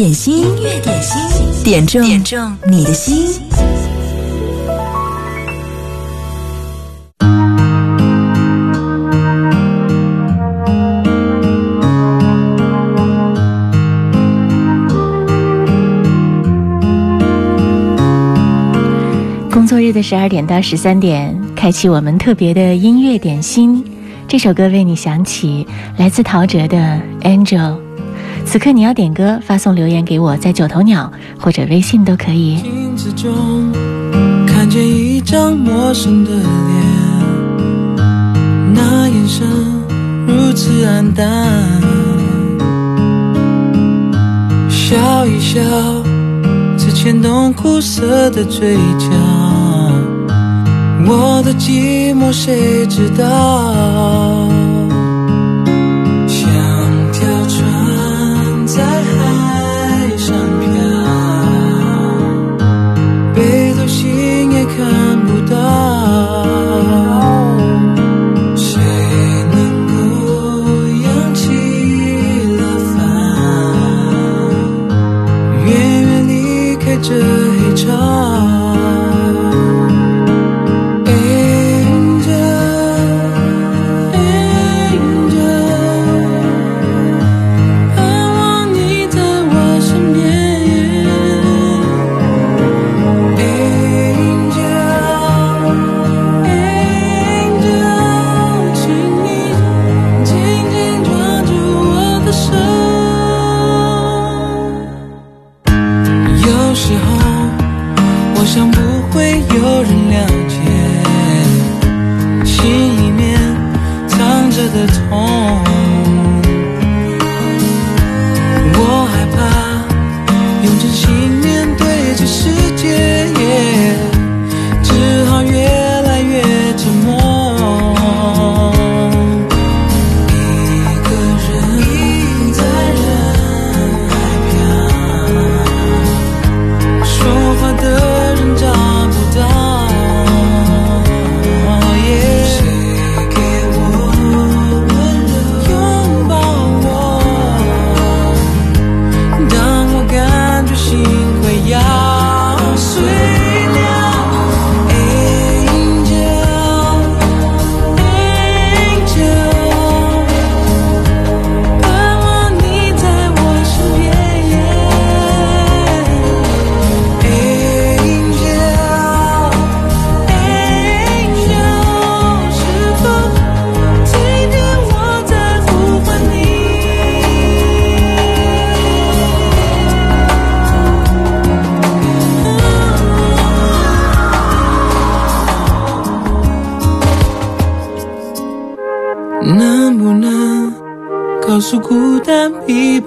点心，音乐点心，点中点中你的心。工作日的十二点到十三点，开启我们特别的音乐点心。这首歌为你响起，来自陶喆的《Angel》。此刻你要点歌，发送留言给我，在九头鸟或者微信都可以。镜子中看见一张陌生的脸，那眼神如此黯淡，笑一笑，只牵动苦涩的嘴角。我的寂寞谁知道？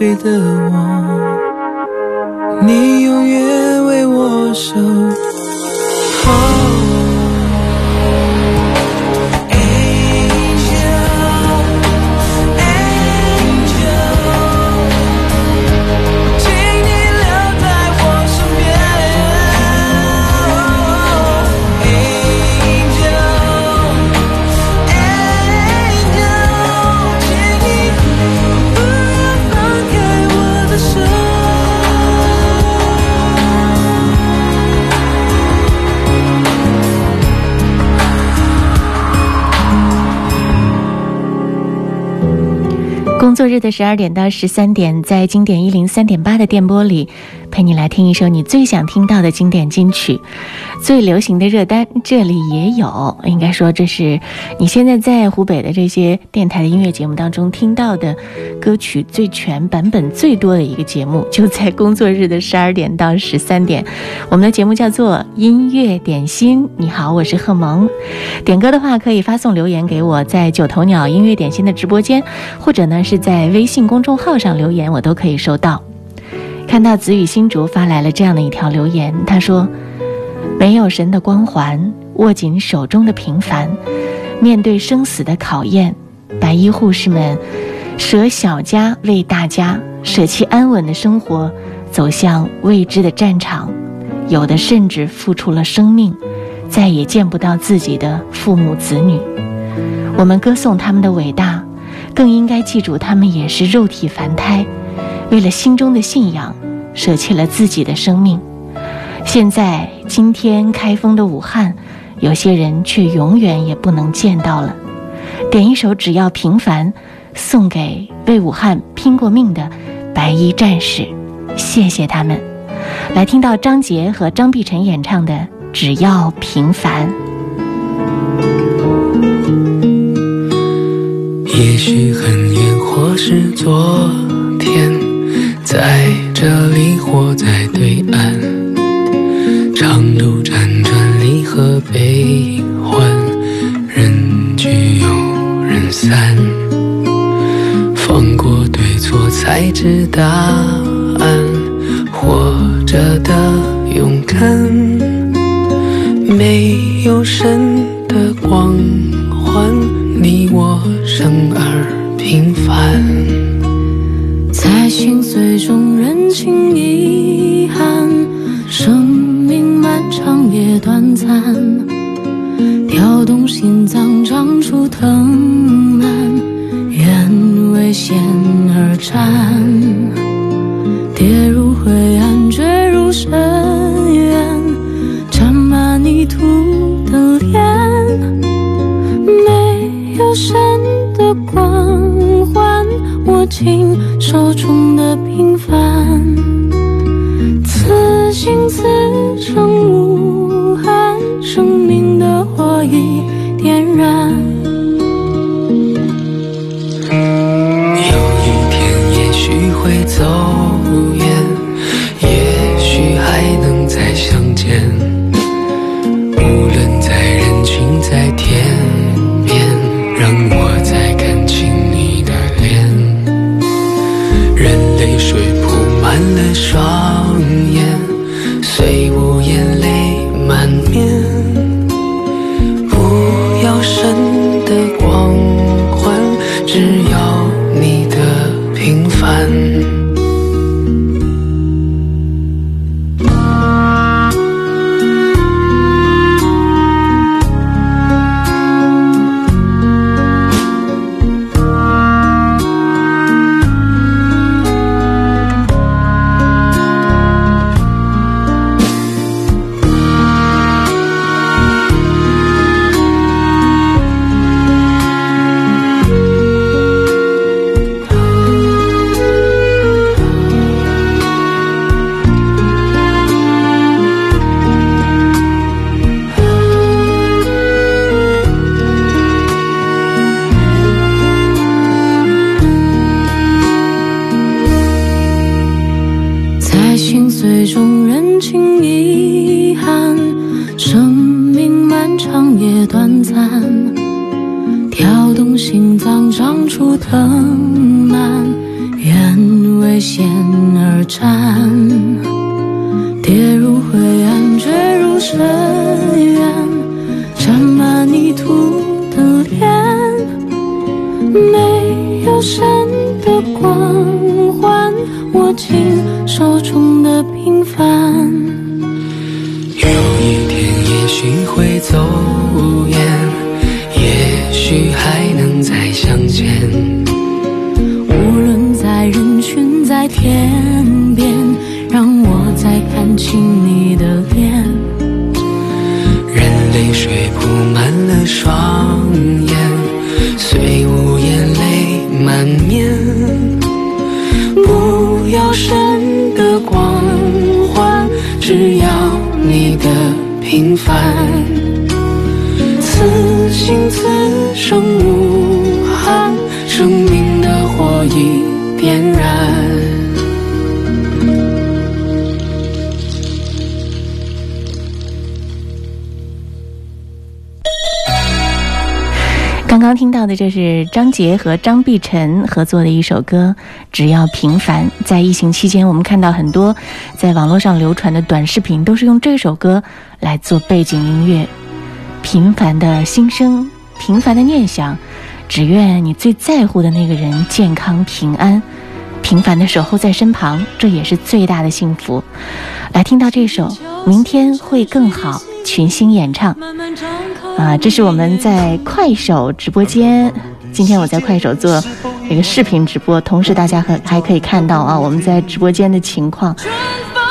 谁的？在十二点到十三点，在经典一零三点八的电波里，陪你来听一首你最想听到的经典金曲，最流行的热单，这里也有。应该说，这是你现在在湖北的这些电台的音乐节目当中听到的歌曲最全、版本最多的一个节目，就在工作日的十二点到十三点。我们的节目叫做音乐点心。你好，我是贺萌。点歌的话，可以发送留言给我，在九头鸟音乐点心的直播间，或者呢是在微信公众号上留言，我都可以收到。看到子雨新竹发来了这样的一条留言，他说：“没有神的光环，握紧手中的平凡，面对生死的考验，白衣护士们舍小家为大家，舍弃安稳的生活，走向未知的战场，有的甚至付出了生命，再也见不到自己的父母子女。我们歌颂他们的伟大，更应该记住他们也是肉体凡胎，为了心中的信仰，舍弃了自己的生命。现在今天开封的武汉，有些人却永远也不能见到了。点一首《只要平凡》，送给为武汉拼过命的白衣战士，谢谢他们。来听到张杰和张碧晨演唱的《只要平凡》。也许很远，或是昨天，在这里或在对岸，长路辗转，离合悲欢，人聚又人散，放过对错，才知答案。活着的勇敢，没有神的光环，你我生而平凡，在心碎中认清遗憾。生也短暂，跳动心脏握紧手中的平凡有一天也许会走远也许还能再相见。无论在人群在天边让我再看清你的脸。任泪水铺满了双眼虽无言泪满面。要神的光环，只要你的平凡，此心此生无憾。听到的这是张杰和张碧晨合作的一首歌《只要平凡》。在疫情期间，我们看到很多在网络上流传的短视频，都是用这首歌来做背景音乐。平凡的心声，平凡的念想，只愿你最在乎的那个人健康平安，平凡的守候在身旁，这也是最大的幸福。来听到这首《明天会更好》，群星演唱。啊，这是我们在快手直播间。今天我在快手做这个视频直播，同时大家还还可以看到啊，我们在直播间的情况。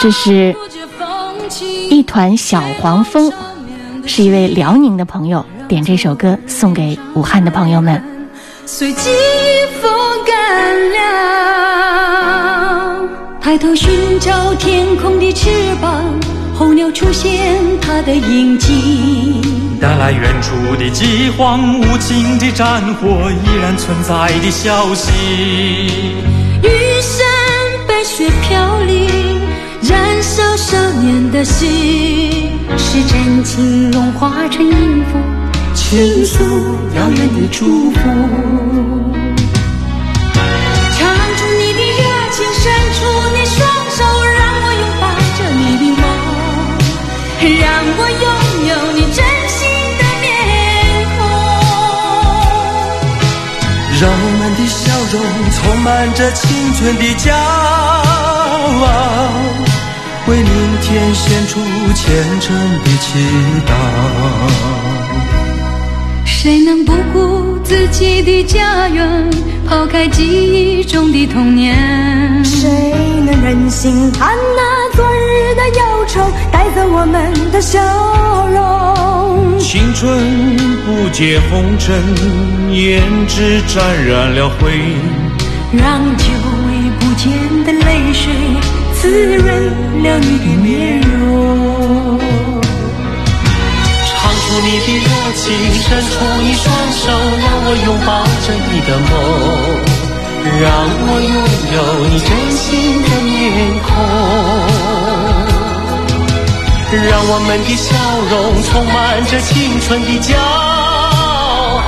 这是一团小黄蜂，是一位辽宁的朋友点这首歌送给武汉的朋友们。随季风干了，抬头寻找天空的翅膀，候鸟出现它的影迹，带来远处的饥荒，无情的战火依然存在的消息。玉山白雪飘零，燃烧少年的心，是真情融化成音符，倾诉遥远的祝福。让我拥有你真心的面孔。让我们的笑容充满着青春的骄傲，为明天献出虔诚的祈祷。谁能不顾自己的家园，抛开记忆中的童年？谁能忍心看那昨日的忧带走我们的笑容？青春不解红尘，胭脂沾染了灰。让久违不见的泪水滋润了你的面容。唱出你的热情，伸出你双手，让我拥抱着你的梦，让我拥有你真心的面孔，让我们的笑容充满着青春的骄傲，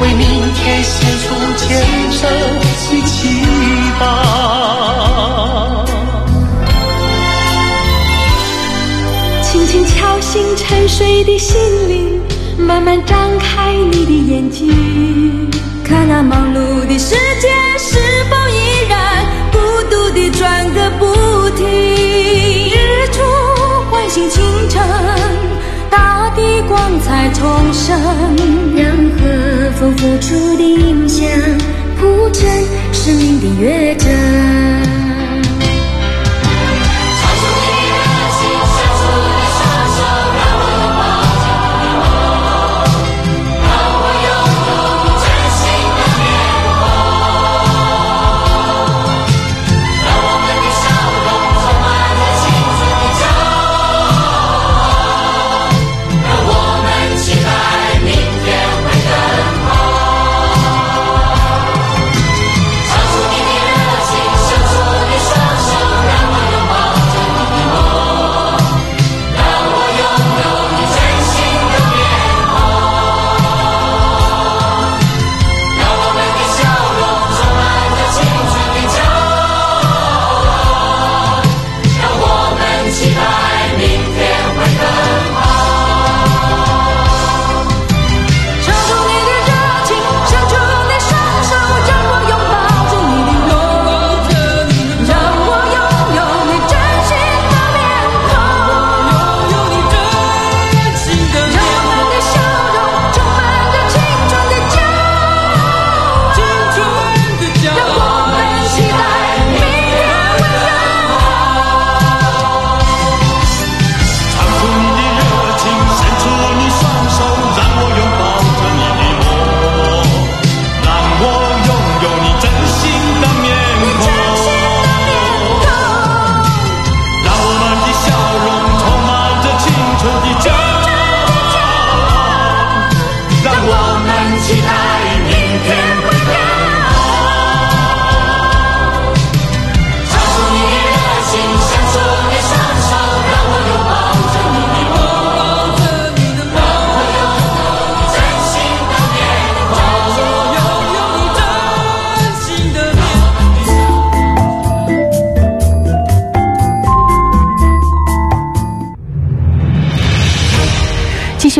为明天献出虔诚的祈祷。轻轻敲醒沉睡的心灵，慢慢张开你的眼睛，看那忙碌的世界是否依然孤独地转个不停。醒清晨，大地光彩重生，让和风拂出的影响铺成生命的乐章。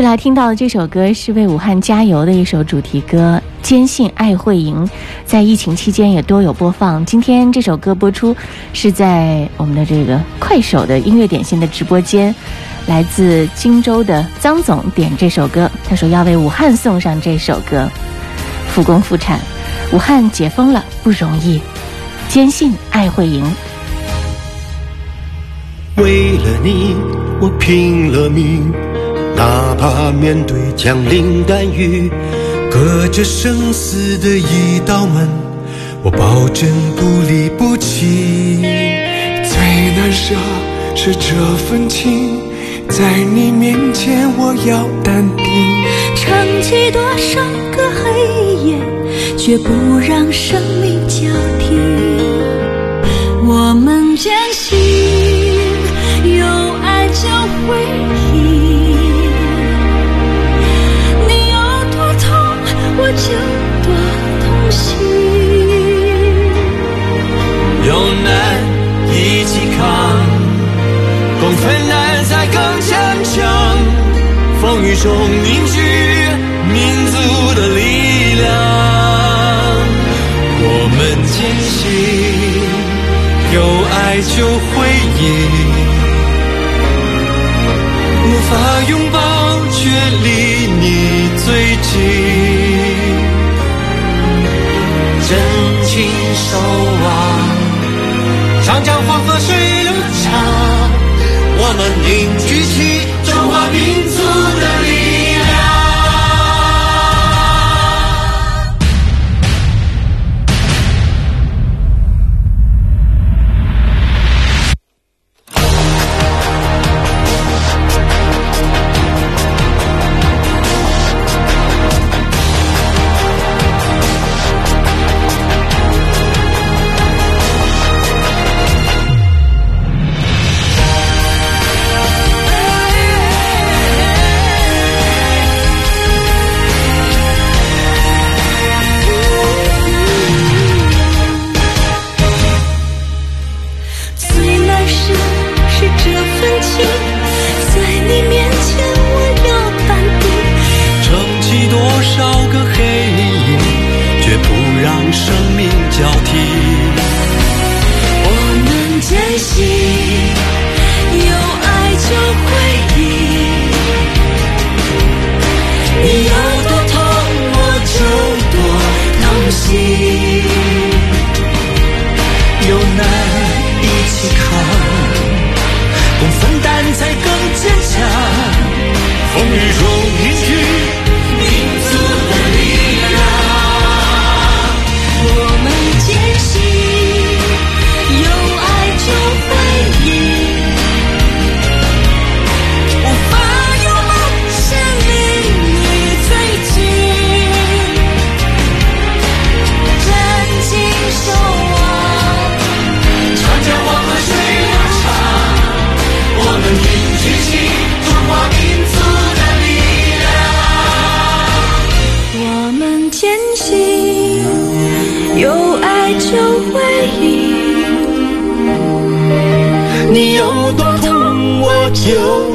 来听到的这首歌是为武汉加油的一首主题歌，坚信爱会赢。在疫情期间也多有播放。今天这首歌播出是在我们的这个快手的音乐点心的直播间，来自荆州的张总点这首歌，他说要为武汉送上这首歌：复工复产，武汉解封了不容易。坚信爱会赢。为了你，我拼了命。哪怕面对枪林弹雨隔着生死的一道门我保证不离不弃。最难舍是这份情在你面前我要淡定。撑起多少个黑夜却不让生命交替。我们坚信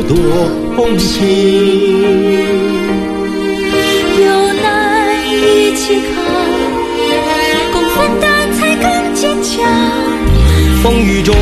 多风景。有难一起扛共分担才更坚强。风雨中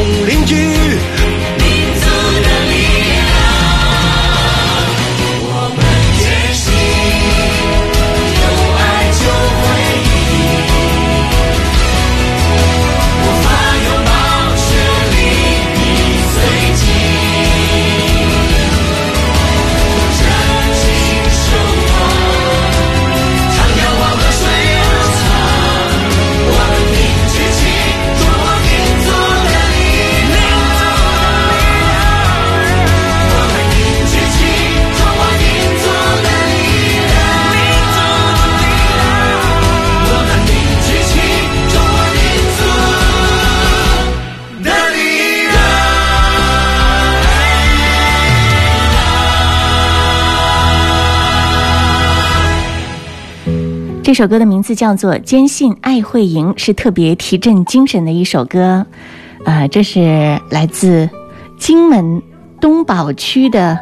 这首歌的名字叫做《坚信爱会赢》，是特别提振精神的一首歌啊。这是来自荆门东宝区的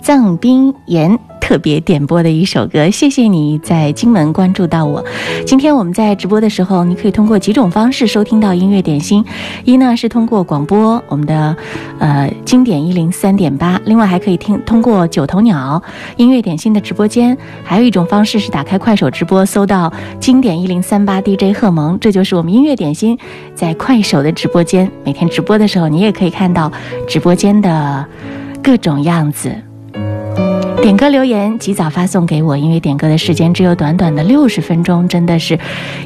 藏兵岩。特别点播的一首歌。谢谢你在金门关注到我。今天我们在直播的时候，你可以通过几种方式收听到音乐点心。一呢是通过广播，我们的呃经典一零三点八；另外还可以听通过九头鸟音乐点心的直播间。还有一种方式是打开快手直播，搜到经典一零三八 DJ 贺萌，这就是我们音乐点心在快手的直播间。每天直播的时候，你也可以看到直播间的各种样子。点歌留言及早发送给我，因为点歌的时间只有短短的六十分钟，真的是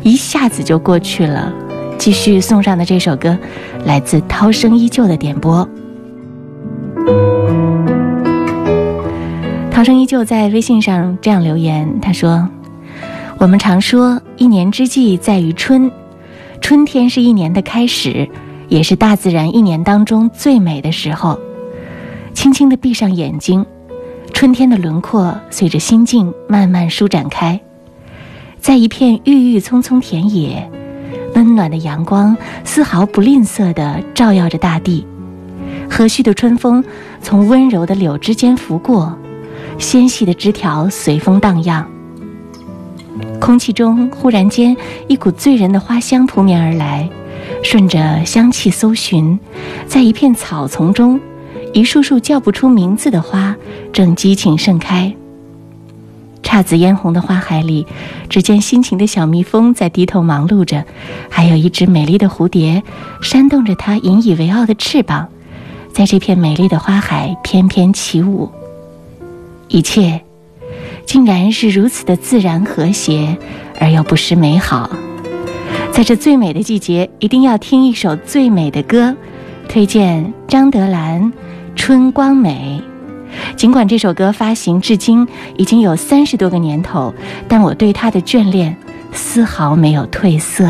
一下子就过去了。继续送上的这首歌，来自涛声依旧的点播。涛声依旧在微信上这样留言，他说：“我们常说一年之计在于春，春天是一年的开始，也是大自然一年当中最美的时候。轻轻地闭上眼睛。”春天的轮廓随着心境慢慢舒展开，在一片郁郁葱葱田野，温暖的阳光丝毫不吝啬地照耀着大地。和煦的春风从温柔的柳枝间拂过，纤细的枝条随风荡漾。空气中忽然间一股醉人的花香扑面而来，顺着香气搜寻，在一片草丛中。一束束叫不出名字的花正激情盛开。姹紫嫣红的花海里，只见辛勤的小蜜蜂在低头忙碌着，还有一只美丽的蝴蝶扇动着它引以为傲的翅膀，在这片美丽的花海翩翩起舞。一切，竟然是如此的自然和谐，而又不失美好。在这最美的季节，一定要听一首最美的歌，推荐张德兰。春光美，尽管这首歌发行至今已经有三十多个年头，但我对它的眷恋丝毫没有褪色。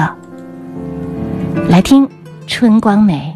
来听《春光美》。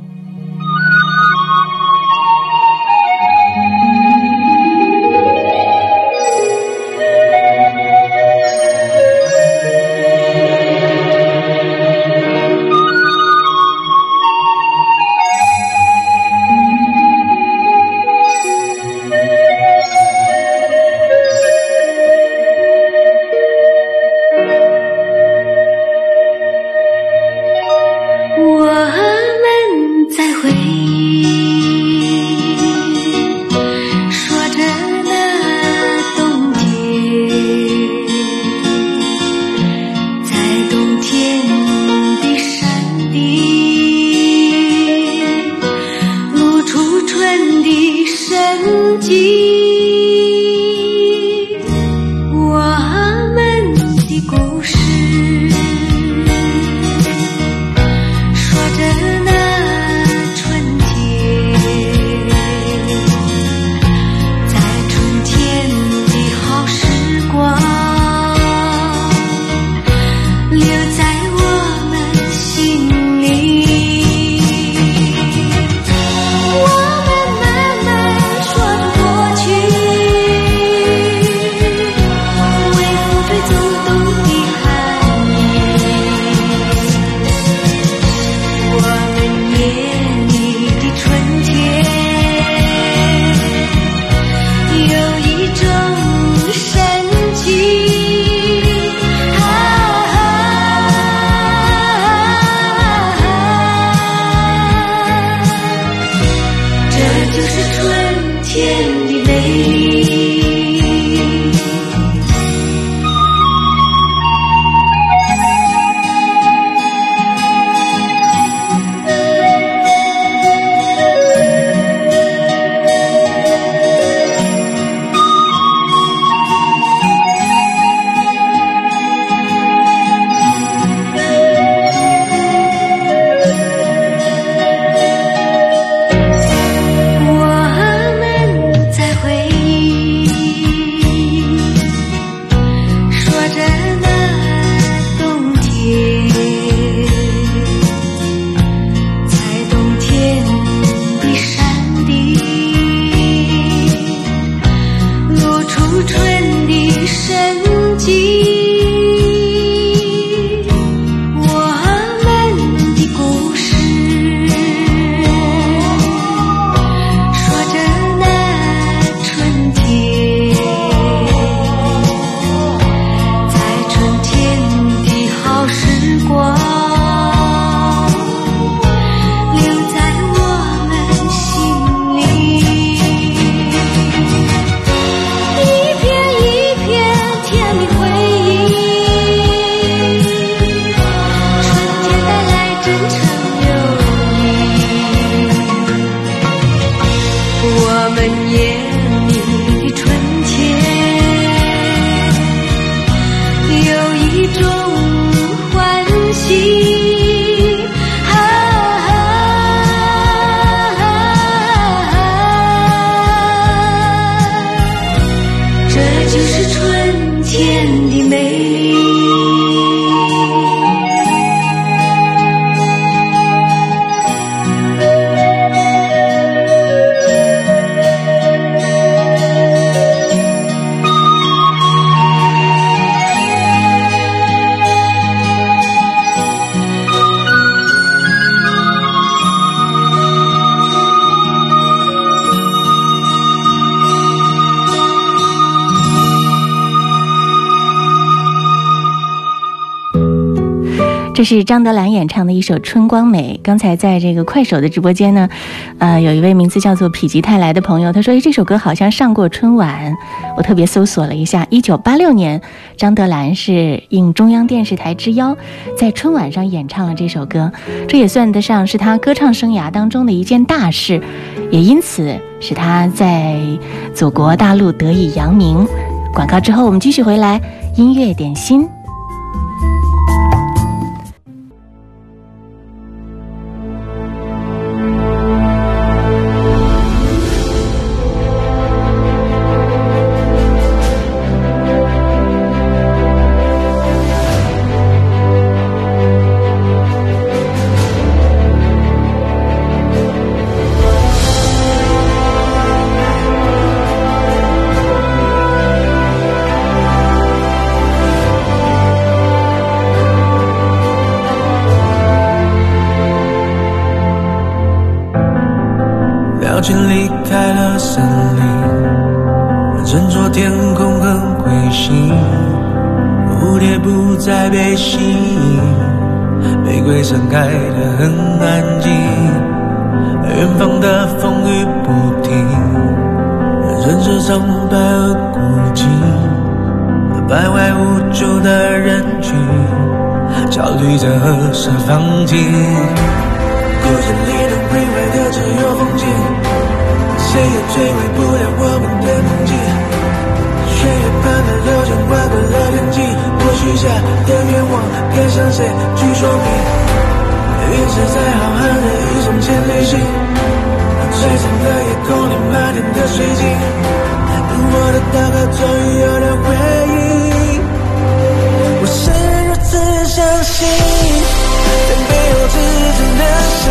这是张德兰演唱的一首《春光美》。刚才在这个快手的直播间呢，呃，有一位名字叫做否极泰来的朋友，他说：“诶，这首歌好像上过春晚。”我特别搜索了一下，一九八六年，张德兰是应中央电视台之邀，在春晚上演唱了这首歌，这也算得上是他歌唱生涯当中的一件大事，也因此使他在祖国大陆得以扬名。广告之后，我们继续回来音乐点心。鸟群离开了森林，整座天空很灰心，蝴蝶不再被吸引，玫瑰盛开得很安静，远方的风雨不停，人世苍白而孤寂，徘徊无助的人群，焦虑着何时放晴，也摧毁不了我们的梦境，血液般的流淌划过了天际，我许下的愿望该向谁去说明？陨石在浩瀚的宇宙间旅行，璀璨的夜空里满天的水晶，我的祷告终于有了回应。我是如此相信，在背后支撑的是，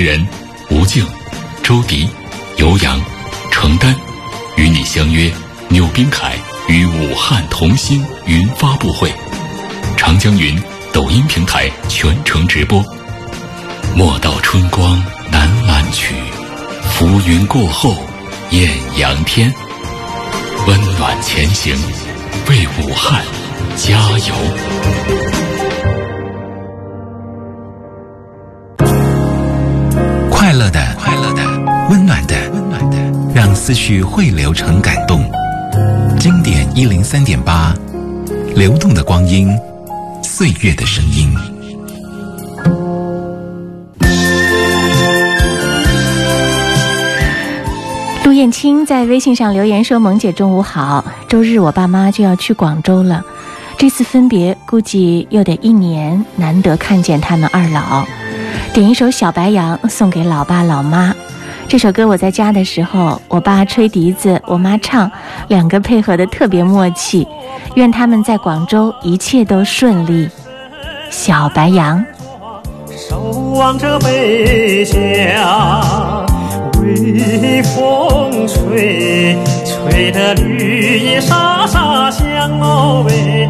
人吴静、周迪、尤洋、程丹，与你相约纽宾凯与武汉同心云发布会，长江云抖音平台全程直播。莫道春光南兰曲，浮云过后艳阳天。温暖前行，为武汉加油！思绪汇流成感动。经典一零三点八，流动的光阴，岁月的声音。陆燕青在微信上留言说：“萌姐中午好，周日我爸妈就要去广州了，这次分别估计又得一年，难得看见他们二老。点一首《小白杨》送给老爸老妈。这首歌我在家的时候，我爸吹笛子，我妈唱，两个配合的特别默契。愿他们在广州一切都顺利。小白杨，守望着北疆，微风吹，吹得绿叶沙沙响哦喂，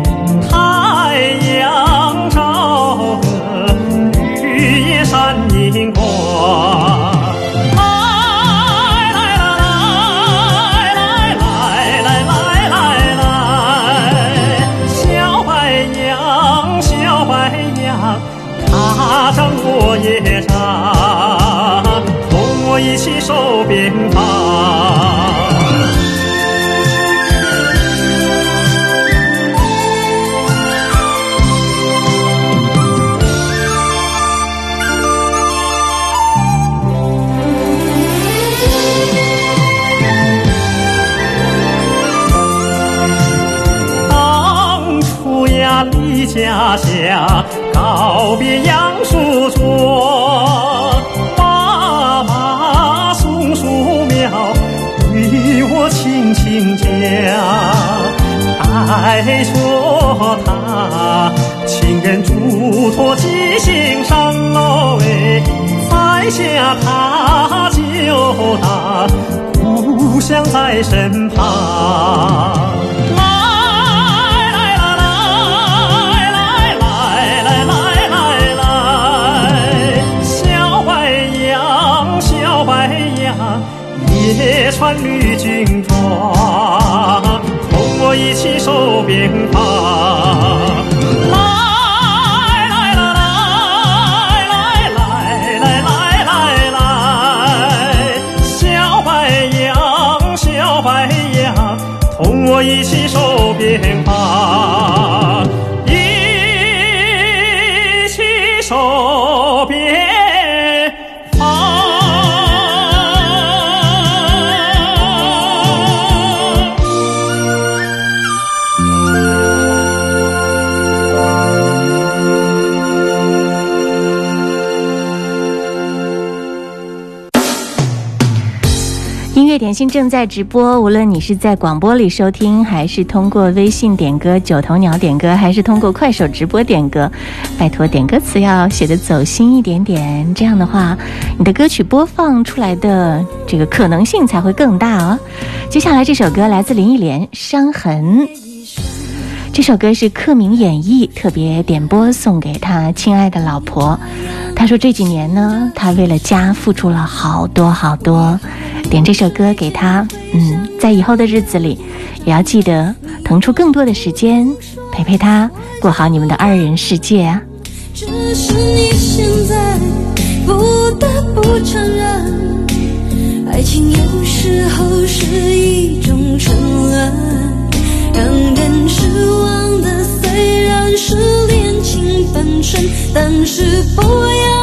同我一起守边防，正在直播，无论你是在广播里收听，还是通过微信点歌、九头鸟点歌，还是通过快手直播点歌，拜托点歌词要写的走心一点点，这样的话，你的歌曲播放出来的这个可能性才会更大哦。接下来这首歌来自林忆莲，《伤痕》。这首歌是克明演绎，特别点播送给他亲爱的老婆。他说这几年呢，他为了家付出了好多好多。点这首歌给他，嗯，在以后的日子里，也要记得腾出更多的时间陪陪他，过好你们的二人世界啊。只是你现在不得不承认，爱情有时候是一种沉沦，让人失望的虽然是恋情本身，但是不要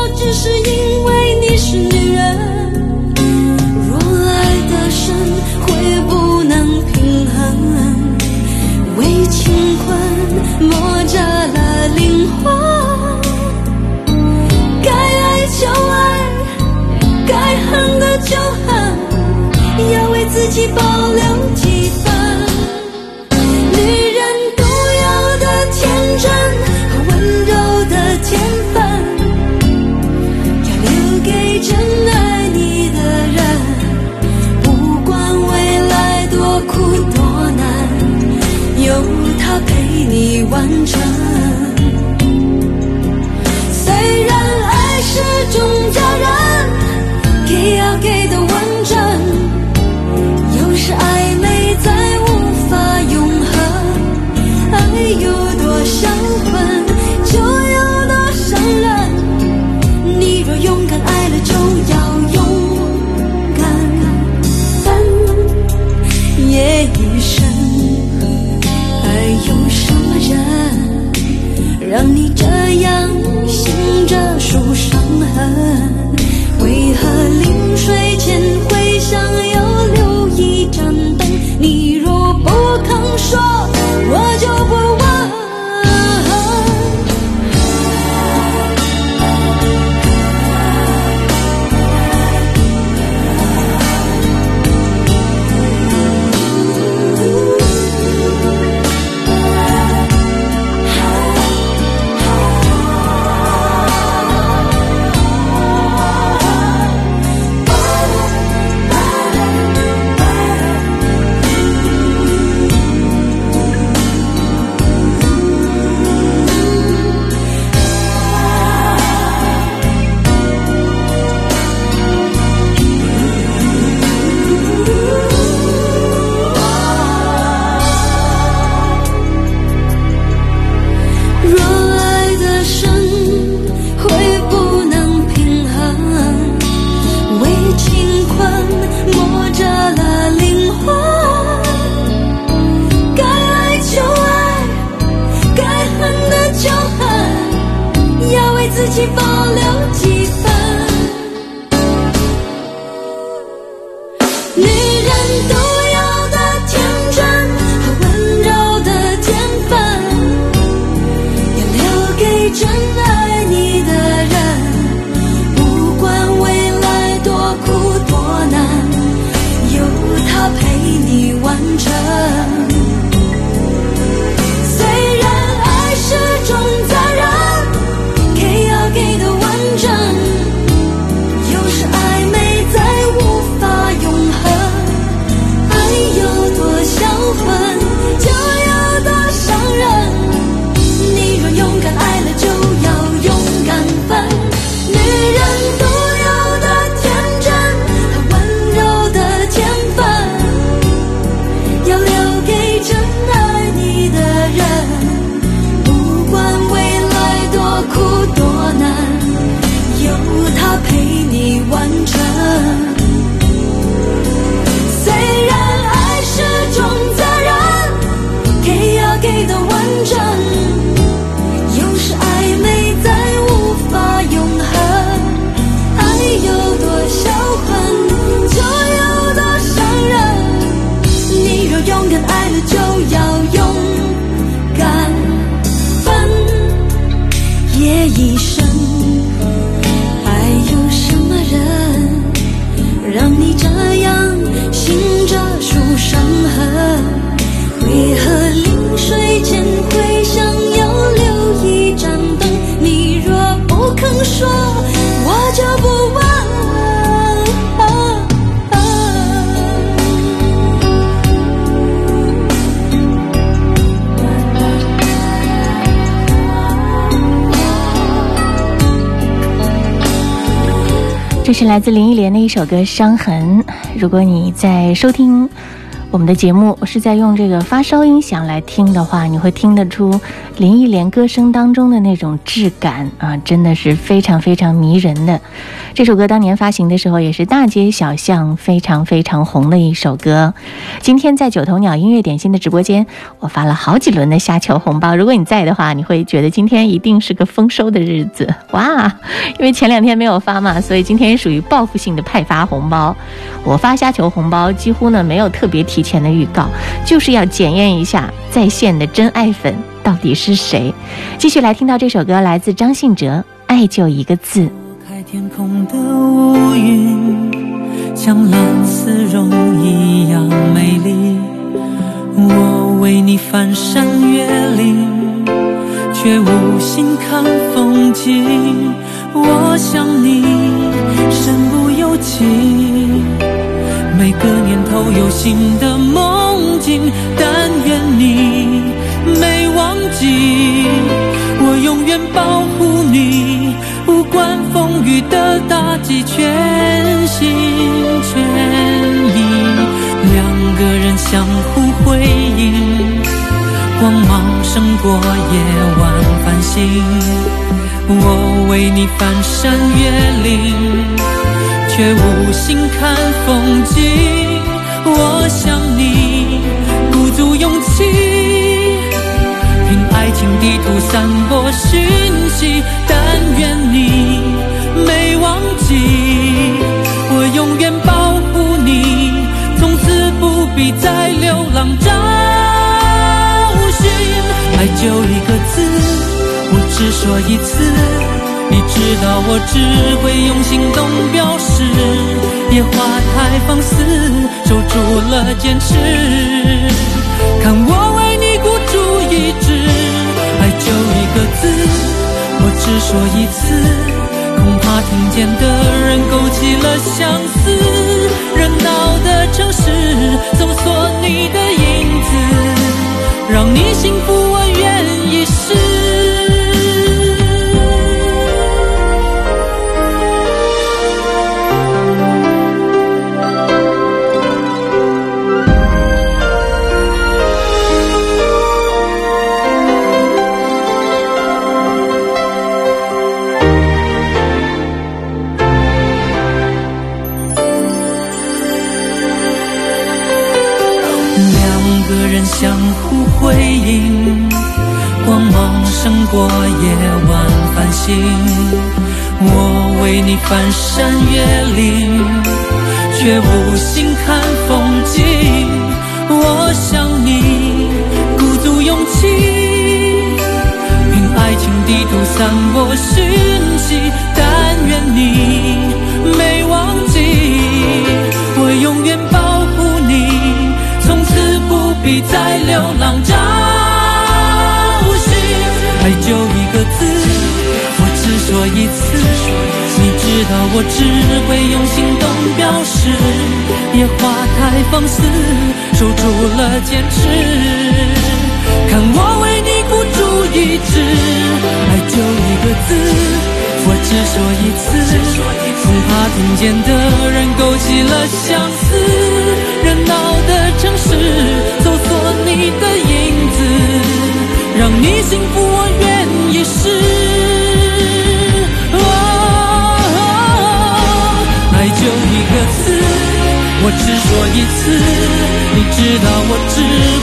是来自林忆莲的一首歌《伤痕》。如果你在收听我们的节目是在用这个发烧音响来听的话，你会听得出林忆莲歌声当中的那种质感啊，真的是非常非常迷人的。这首歌当年发行的时候，也是大街小巷非常非常红的一首歌。今天在九头鸟音乐点心的直播间，我发了好几轮的虾球红包。如果你在的话，你会觉得今天一定是个丰收的日子哇！因为前两天没有发嘛，所以今天属于报复性的派发红包。我发虾球红包几乎呢没有特别提提前的预告，就是要检验一下在线的真爱粉到底是谁。继续来听到这首歌，来自张信哲，《爱就一个字》。开天空的乌云，像蓝丝绒一样美丽。我为你翻山越岭，却无心看风景。我想你身不由己，每个年头有新的梦境。但愿你没忘记，我永远保护你，不管风雨的打击，全心全意，两个人相互辉映，光芒胜过夜晚繁星。我为你翻山越岭，却无心看风景。我想你，鼓足勇气，凭爱情地图散播讯息。但愿你没忘记，我永远保护你，从此不必再流浪找寻。爱就一个字，我只说一次。你知道我只会用行动表示，野花太放肆，守住了坚持。看我为你孤注一掷，爱就一个字，我只说一次，恐怕听见的人勾起了相思。热闹的城市，搜索你的影子，让你幸福，我愿意试。翻山越岭，却无我只会用行动表示，野花太放肆，守住了坚持。看我为你孤注一掷，爱就一个字，我只说一次，恐怕听见的人勾起了相思。热闹的城市，搜索你的影子，让你幸福，我愿意试。只说一次。你知道我只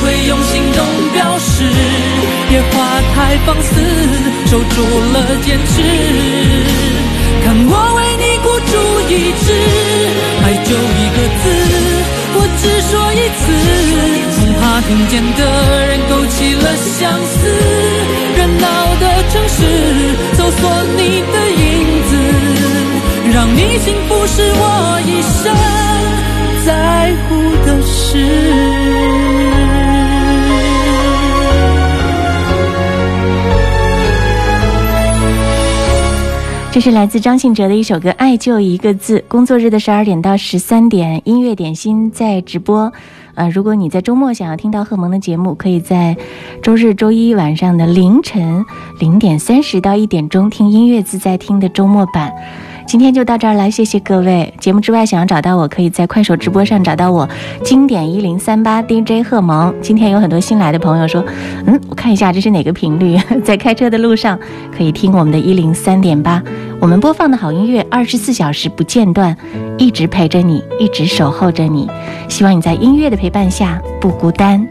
会用行动表示，野花太放肆，守住了坚持。看我为你孤注一掷，爱就一个字。我只说一次，恐怕听见的人勾起了相思。热闹的城市，搜索你的影子，让你幸福是我一生的事。这是来自张信哲的一首歌《爱就一个字》。工作日的十二点到十三点，音乐点心在直播。呃，如果你在周末想要听到贺萌的节目，可以在周日、周一晚上的凌晨零点三十到一点钟听音乐自在听的周末版。今天就到这儿了，谢谢各位。节目之外，想要找到我，可以在快手直播上找到我，经典一零三八 DJ 贺萌。今天有很多新来的朋友说，嗯，我看一下这是哪个频率，在开车的路上可以听我们的一零三点八，我们播放的好音乐二十四小时不间断，一直陪着你，一直守候着你。希望你在音乐的陪伴下不孤单。